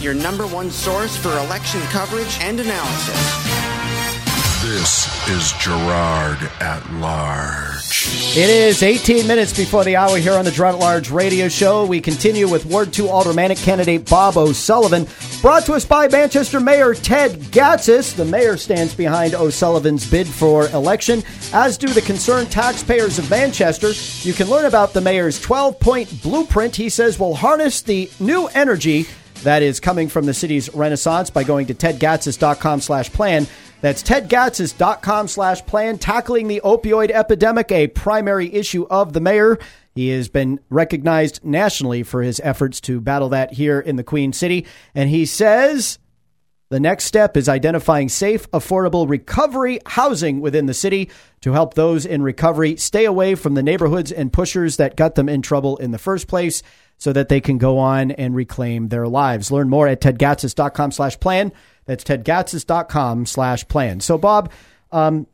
your number one source for election coverage and analysis. This is Girard at Large. It is 18 minutes before the hour here on the Girard at Large radio show. We continue with Ward 2 Aldermanic candidate Bob O'Sullivan, brought to us by Manchester Mayor Ted Gatsas. The mayor stands behind O'Sullivan's bid for election, as do the concerned taxpayers of Manchester. You can learn about the mayor's 12 point blueprint he says will harness the new energy that is coming from the city's renaissance by going to tedgatsas.com slash plan. That's tedgatsas.com slash plan, tackling the opioid epidemic, a primary issue of the mayor. He has been recognized nationally for his efforts to battle that here in the Queen City. And he says the next step is identifying safe, affordable recovery housing within the city to help those in recovery stay away from the neighborhoods and pushers that got them in trouble in the first place so that they can go on and reclaim their lives. Learn more at tedgatsas.com slash plan. That's tedgatsas.com slash plan. So, Bob, um,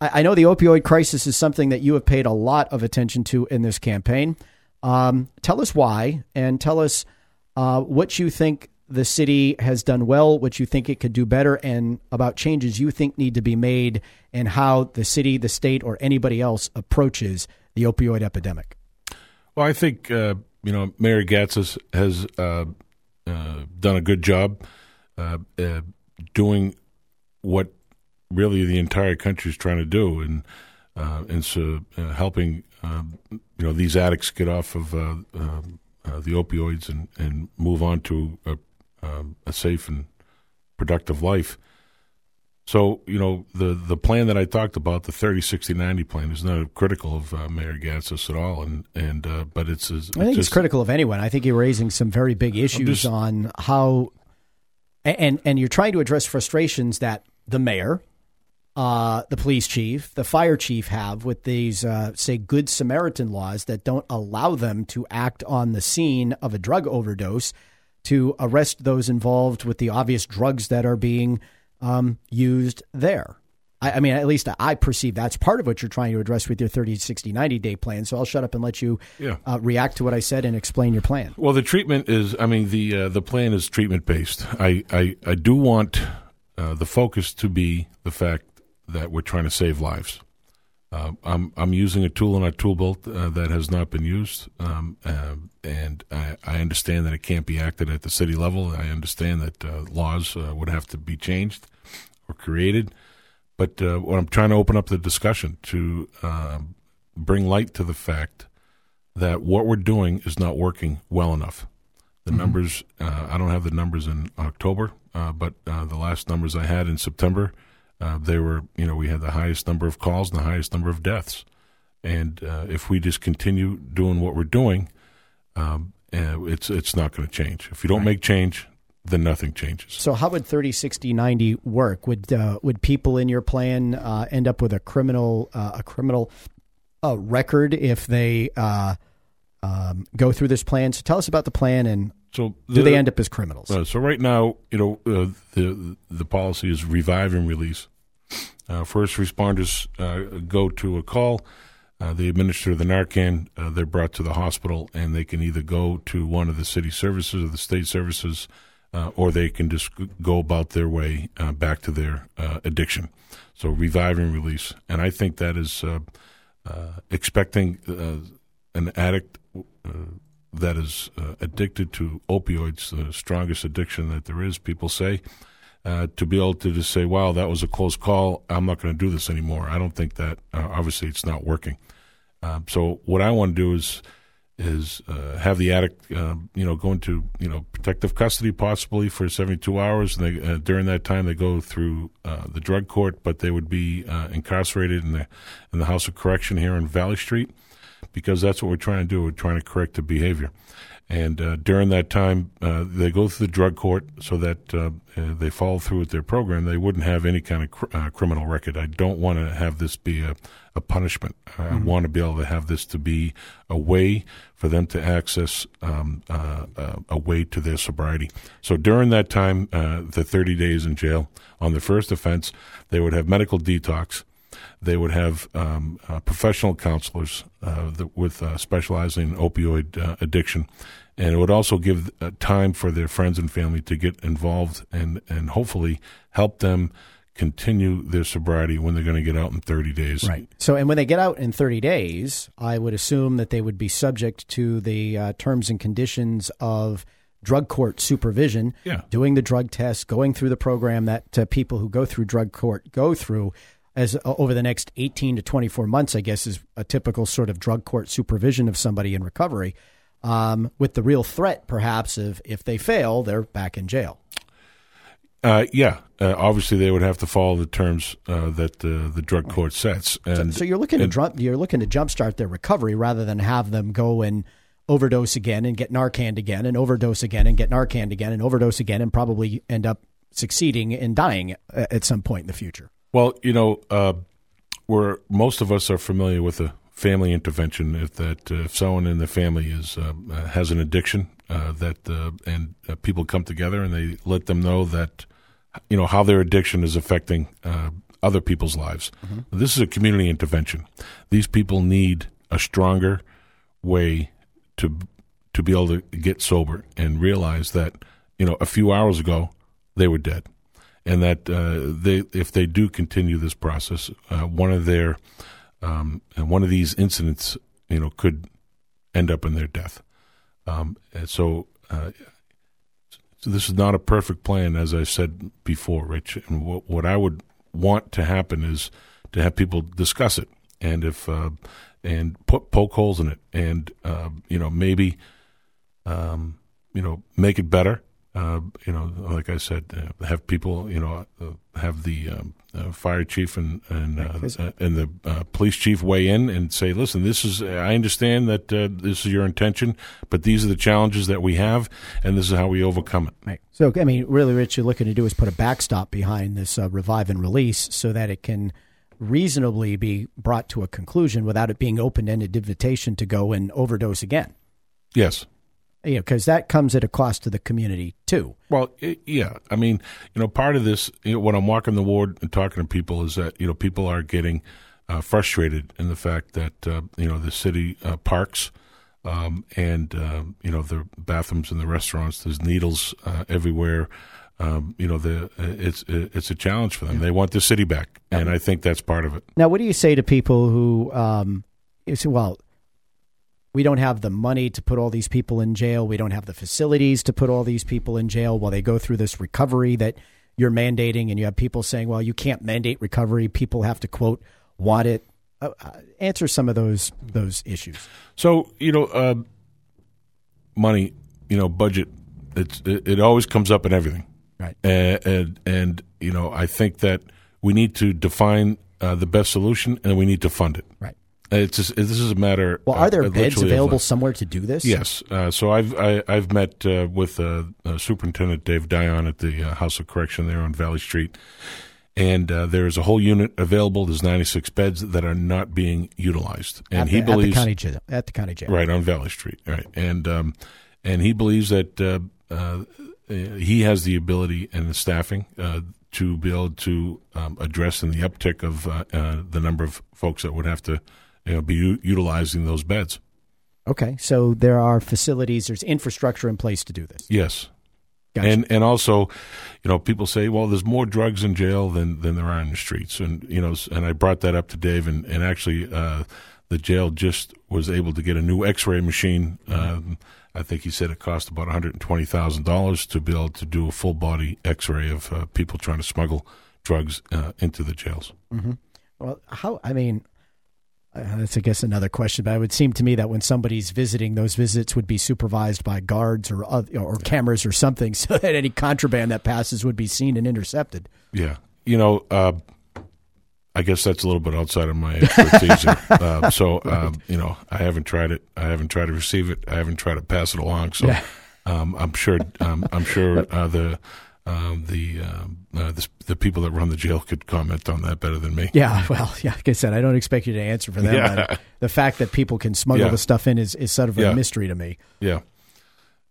I, I, know the opioid crisis is something that you have paid a lot of attention to in this campaign. Um, tell us why and tell us uh, what you think the city has done well, what you think it could do better, and about changes you think need to be made and how the city, the state, or anybody else approaches the opioid epidemic. Well, I think uh, you know Mayor Gatsas has uh, uh, done a good job uh, uh, doing what really the entire country is trying to do, and uh, and so helping um, you know these addicts get off of um, the opioids and, and move on to a, um, a safe and productive life. So, you know, the the plan that I talked about, the 30, 60, 90 plan, is not critical of uh, Mayor Gatsas at all. And, and uh, but it's, it's I think just, it's critical of anyone. I think you're raising some very big issues just, on how, and, and you're trying to address frustrations that the mayor, uh, the police chief, the fire chief have with these, uh, say, Good Samaritan laws that don't allow them to act on the scene of a drug overdose to arrest those involved with the obvious drugs that are being um, used there. I, I, mean, at least I perceive that's part of what you're trying to address with your 30, 60, 90 day plan. So I'll shut up and let you yeah. uh, react to what I said and explain your plan. Well, the treatment is, I mean, the uh, the plan is treatment based. I, I, I do want uh, the focus to be the fact that we're trying to save lives. Uh, I'm I'm using a tool in our tool belt uh, that has not been used, um, uh, and I, I, understand that it can't be acted at the city level. I understand that uh, laws uh, would have to be changed or created, but uh, I'm trying to open up the discussion to um, bring light to the fact that what we're doing is not working well enough. The mm-hmm. numbers I don't have the numbers in October, but the last numbers I had in September uh, they were, you know, we had the highest number of calls and the highest number of deaths. And uh, if we just continue doing what we're doing, um, uh, it's it's not going to change. If you don't right. make change, then nothing changes. So how would 30, 60, 90 work? Would uh, would people in your plan uh, end up with a criminal uh, a criminal uh, record if they uh, um, go through this plan? So tell us about the plan and so the, do they end up as criminals? Uh, so right now, you know, uh, the the policy is revive and release. Uh, first responders uh, go to a call. Uh, they administer the Narcan. Uh, they're brought to the hospital, and they can either go to one of the city services or the state services, or they can just go about their way back to their addiction. So revive and release, and I think that is expecting an addict that is uh, addicted to opioids, the strongest addiction that there is, people say, uh, to be able to just say, wow, that was a close call. I'm not going to do this anymore. I don't think that, uh, obviously, it's not working. Um, so, what I want to do is is uh, have the addict, um, you know, go into you know protective custody possibly for 72 hours, and they, uh, during that time they go through uh, the drug court, but they would be incarcerated in the in the House of Correction here in Valley Street because that's what we're trying to do. We're trying to correct the behavior. And uh, during that time, uh, they go through the drug court so that uh, uh they follow through with their program. They wouldn't have any kind of cr- uh, criminal record. I don't want to have this be a, a punishment. Mm-hmm. I want to be able to have this to be a way for them to access um, uh, a way to their sobriety. So during that time, the 30 days in jail on the first offense, they would have medical detox they would have um, uh, professional counselors uh, that, with uh, specializing in opioid uh, addiction, and it would also give uh, time for their friends and family to get involved and and hopefully help them continue their sobriety when they're going to get out in 30 days. Right. So, and when they get out in 30 days, I would assume that they would be subject to the uh, terms and conditions of drug court supervision, Yeah. doing the drug test, going through the program that uh, people who go through drug court go through. As uh, over the next 18 to 24 months, I guess, is a typical sort of drug court supervision of somebody in recovery, um, with the real threat, perhaps, of if they fail, they're back in jail. Uh, yeah, uh, obviously they would have to follow the terms uh, that uh, the drug court sets. And so you're looking to and- drum, you're looking to jumpstart their recovery rather than have them go and overdose again and get Narcan again and overdose again and get Narcan again and overdose again and probably end up succeeding and dying at some point in the future. Well, you know, uh, where most of us are familiar with a family intervention, if that uh, if someone in the family is uh, has an addiction, uh, that uh, and uh, people come together and they let them know that you know how their addiction is affecting uh, other people's lives. This is a community intervention. These people need a stronger way to to be able to get sober and realize that you know a few hours ago they were dead, and that uh, they if they do continue this process, uh, one of their um, and one of these incidents you know could end up in their death. Um, and so. Uh, so this is not a perfect plan, as I said before, Rich. And what, what I would want to happen is to have people discuss it, and if uh, and put poke holes in it, and uh, you know maybe um, you know make it better. Uh, you know, like I said, uh, have people you know uh, have the um, uh, fire chief and and uh, uh, and the uh, police chief weigh in and say, listen, this is I understand that uh, this is your intention, but these are the challenges that we have, and this is how we overcome it. Right. So, I mean, really, what you're looking to do is put a backstop behind this uh, revive and release so that it can reasonably be brought to a conclusion without it being open ended invitation to go and overdose again. Yes. You know, because that comes at a cost to the community too. Well, i yeah. I mean, you know, part of this, you know, when I'm walking the ward and talking to people, is that you know people are getting uh, frustrated in the fact that uh, you know the city uh, parks um, and uh, you know the bathrooms and the restaurants. There's needles uh, everywhere. Um, you know, the it's it's a challenge for them. They want the city back, and I think that's part of it. Now, what do you say to people who um, you say, well, we don't have the money to put all these people in jail. We don't have the facilities to put all these people in jail while they go through this recovery that you're mandating. And you have people saying, well, you can't mandate recovery. People have to, quote, want it. Uh, uh, answer some of those those issues. So you know, uh, money, you know, budget. It's it, it always comes up in everything. Right. and and, and you know I think that we need to define uh, the best solution and we need to fund it. Right. It's just, this is a matter. Well, are there uh, beds available uh, somewhere to do this? Yes. Uh, so I've I, I've met uh, with uh, uh, Superintendent Dave Dionne at the uh, House of Correction there on Valley Street, and uh, there is a whole unit available. There's 96 beds that are not being utilized, and At he believes at the county jail. At the county jail. right on Valley Street, right, and um, and he believes that uh, uh, he has the ability and the staffing uh, to be able to um, address in the uptick of the number of folks that would have to you know, be u- utilizing those beds. Okay. So there are facilities. There's infrastructure in place to do this. Yes. Gotcha. And and also, you know, people say, well, there's more drugs in jail than, than there are in the streets, and you know, and I brought that up to Dave, and and actually, uh, the jail just was able to get a new X-ray machine. Um, I think he said it cost about one hundred and twenty thousand dollars to be able to do a full body X-ray of uh, people trying to smuggle drugs uh, into the jails. Well, how? I mean, uh, that's I guess another question. But it would seem to me that when somebody's visiting, those visits would be supervised by guards or or cameras or something, so that any contraband that passes would be seen and intercepted. Yeah, you know, uh, I guess that's a little bit outside of my expertise. uh, so, um, you know, I haven't tried it. I haven't tried to receive it. I haven't tried to pass it along. So, Yeah. um, I'm sure. Um, I'm sure uh, the um, the, um, uh, the the people that run the jail could comment on that better than me. Yeah, well, yeah. Like I said, I don't expect you to answer for them. Yeah. the fact that people can smuggle Yeah. the stuff in is, is sort of a Yeah. mystery to me. Yeah,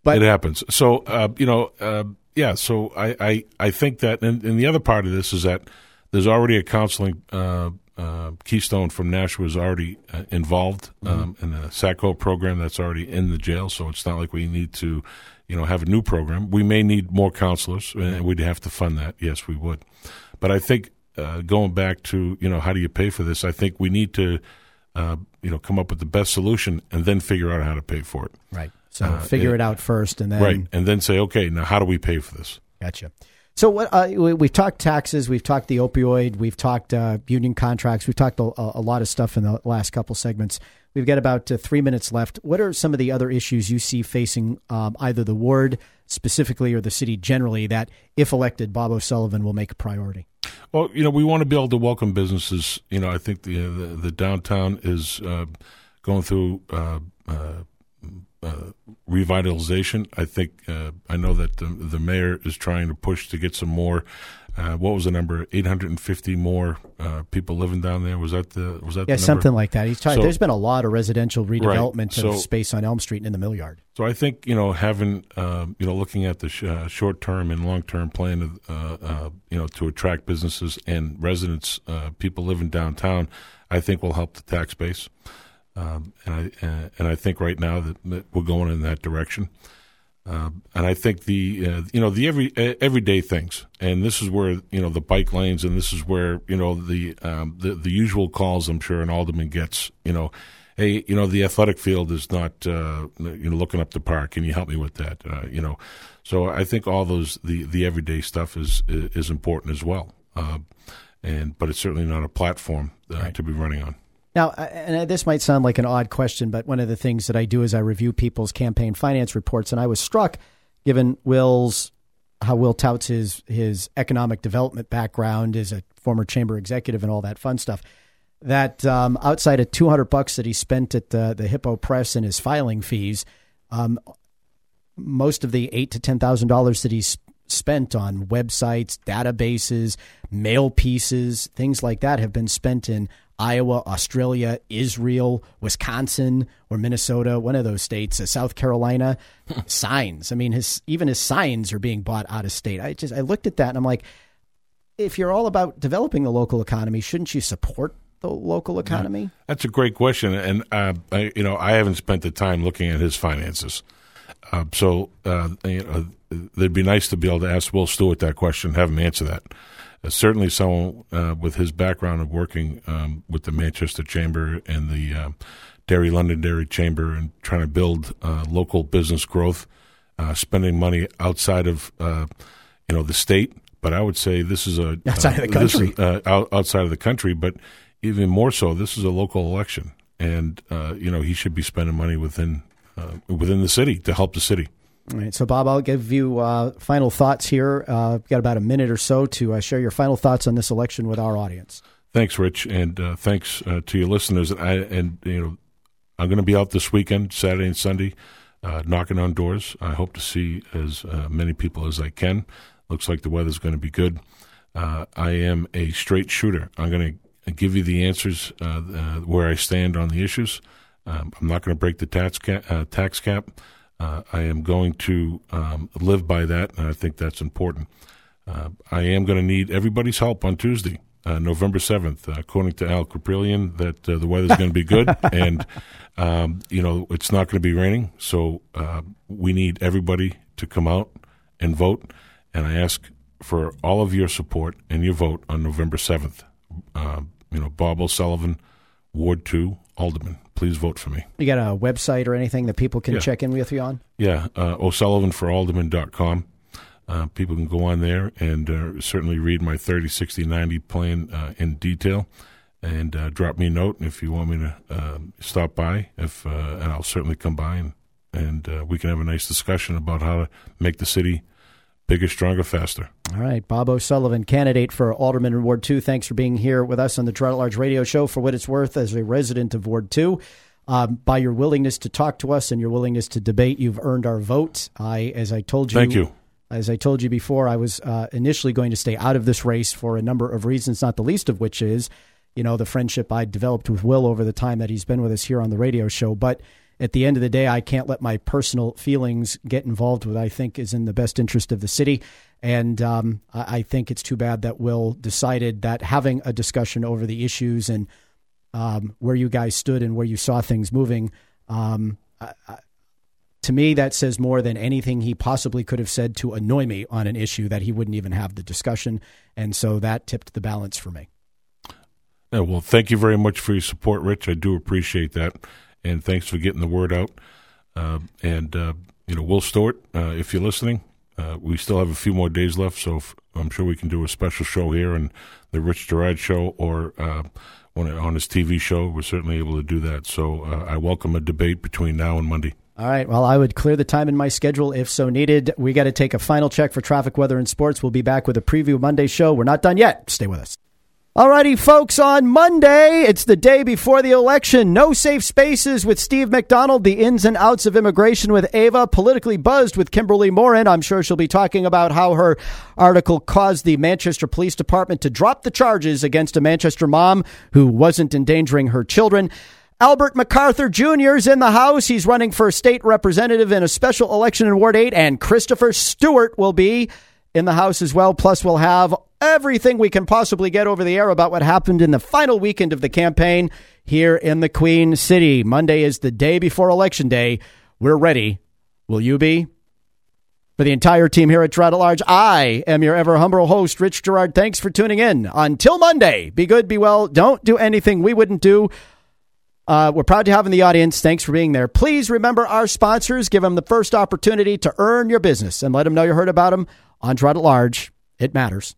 But it happens. So, uh, you know, uh, yeah. So I, I, I think that, and, and the other part of this is that there's already a counseling uh, uh, Keystone from Nashua is already uh, involved um, in the SACO program that's already in the jail, so it's not like we need to, you know, have a new program. We may need more counselors, and we'd have to fund that. Yes, we would. But I think uh, going back to you know how do you pay for this? I think we need to uh, you know come up with the best solution and then figure out how to pay for it. Right. So Uh, figure it- it out first, and then right, and then say, okay, now how do we pay for this? Gotcha. So what uh, we, we've talked taxes, we've talked the opioid, we've talked uh, union contracts, we've talked a, a lot of stuff in the last couple segments. We've got about uh, three minutes left. What are some of the other issues you see facing um, either the ward specifically or the city generally that, if elected, Bob O'Sullivan will make a priority? Well, you know, we want to be able to welcome businesses. You know, I think the the, the downtown is uh, going through uh, revitalization. I think uh, I know that the, the mayor is trying to push to get some more. Uh, what was the number? Eight hundred and fifty more uh, people living down there. Was that the was that Yeah, the number? something like that. He's talking. So- there's been a lot of residential redevelopment So- of space on Elm Street and in the Mill Yard. So I think you know having um, you know looking at the sh- uh, short term and long term plan of uh, uh, you know to attract businesses and residents, uh, people living downtown, I think will help the tax base. Um, and I uh, and I think right now that, we're going in that direction. Um, and I think the uh, you know the every uh, everyday things, and this is where you know the bike lanes, and this is where you know the um, the the usual calls I'm sure an alderman gets. You know, hey, you know the athletic field is not uh, you know looking up the park. Can you help me with that? Uh, you know, so I think all those the the everyday stuff is is important as well. Uh, and but it's certainly not a platform uh, to be running on. Now, uh, and this might sound like an odd question, but one of the things that I do is I review people's campaign finance reports, and I was struck, given Will's how Will touts his his economic development background as a former chamber executive and all that fun stuff, that um, outside of two hundred bucks that he spent at the the Hippo Press and his filing fees, um, most of the eight to ten thousand dollars that he's spent on websites, databases, mail pieces, things like that have been spent in Iowa, Australia, Israel, Wisconsin, or Minnesota, one of those states, uh, South Carolina. signs. I mean, his even his signs are being bought out of state. I just I looked at that and I'm like, if you're all about developing the local economy, shouldn't you support the local economy? That's a great question, and uh, I, you know I haven't spent the time looking at his finances, uh, so uh, you know, it'd be nice to be able to ask Will Stewart that question, have him answer that. Uh, certainly, someone uh, with his background of working um, with the Manchester Chamber and the uh, Derry Londonderry Chamber and trying to build uh, local business growth, uh, spending money outside of uh, you know the state. But I would say this is a Outside of the is, country. uh, out, outside of the country, but even more so, this is a local election, and uh, you know he should be spending money within uh, within the city to help the city. All right, so Bob, I'll give you uh, final thoughts here. Uh, got about a minute or so to uh, share your final thoughts on this election with our audience. Thanks, Rich, and uh, thanks uh, to your listeners. I, and you know, I'm going to be out this weekend, Saturday and Sunday, uh, knocking on doors. I hope to see as uh, many people as I can. Looks like the weather's going to be good. I am a straight shooter. I'm going to give you the answers where I stand on the issues. Um, I'm not going to break the tax cap. Tax cap. Uh, I am going to um, live by that, and I think that's important. Uh, I am going to need everybody's help on Tuesday, uh, November 7th. Uh, according to Al Kaprielian, that uh, the weather's going to be good, and um, you know it's not going to be raining. So uh, we need everybody to come out and vote. And I ask for all of your support and your vote on November 7th. Uh, you know, Bob O'Sullivan, Ward 2, Alderman. Please vote for me. You got a website or anything that people can Yeah. check in with you on? Yeah, uh, O'SullivanForAlderman.com. Uh, people can go on there and uh, certainly read my 30, 60, 90 plan uh, in detail and uh, drop me a note if you want me to uh, stop by. If uh, And I'll certainly come by and, and uh, we can have a nice discussion about how to make the city bigger, stronger, faster. All right, Bob O'Sullivan, candidate for Alderman in Ward 2. Thanks for being here with us on the Girard at Large radio show. For what it's worth, as a resident of Ward 2, um, by your willingness to talk to us and your willingness to debate, you've earned our vote. I, as I told you, Thank you. As I told you before, I was uh, initially going to stay out of this race for a number of reasons, not the least of which is, you know, the friendship I developed with Will over the time that he's been with us here on the radio show. But at the end of the day, I can't let my personal feelings get involved with what I think is in the best interest of the city. And um, I, think it's too bad that Will decided that having a discussion over the issues and um, where you guys stood and where you saw things moving, um, I, I, to me, that says more than anything he possibly could have said to annoy me on an issue that he wouldn't even have the discussion. And so that tipped the balance for me. Yeah, well, thank you very much for your support, Rich. I do appreciate that. And thanks for getting the word out. Uh, and, uh, you know, Will Stewart, uh, if you're listening, uh, we still have a few more days left. So if, I'm sure we can do a special show here and the Rich Girard show or on his TV show. We're certainly able to do that. So I welcome a debate between now and Monday. All right. Well, I would clear the time in my schedule if so needed. We got to take a final check for traffic, weather, and sports. We'll be back with a preview Monday show. We're not done yet. Stay with us. Alrighty, folks, on Monday, it's the day before the election. No safe spaces with Steve McDonald, the ins and outs of immigration with Ava, politically buzzed with Kimberly Morin. I'm sure she'll be talking about how her article caused the Manchester Police Department to drop the charges against a Manchester mom who wasn't endangering her children. Albert MacArthur Jr. is in the House. He's running for state representative in a special election in Ward 8, and Christopher Stewart will be in the House as well. Plus, we'll have everything we can possibly get over the air about what happened in the final weekend of the campaign here in the Queen City. Monday is the day before Election Day. We're ready. Will you be? For the entire team here at Girard at Large, I am your ever humble host, Rich Girard. Thanks for tuning in. Until Monday, be good, be well. Don't do anything we wouldn't do. Uh, we're proud to have in the audience. Thanks for being there. Please remember our sponsors. Give them the first opportunity to earn your business and let them know you heard about them on Girard at Large. It matters.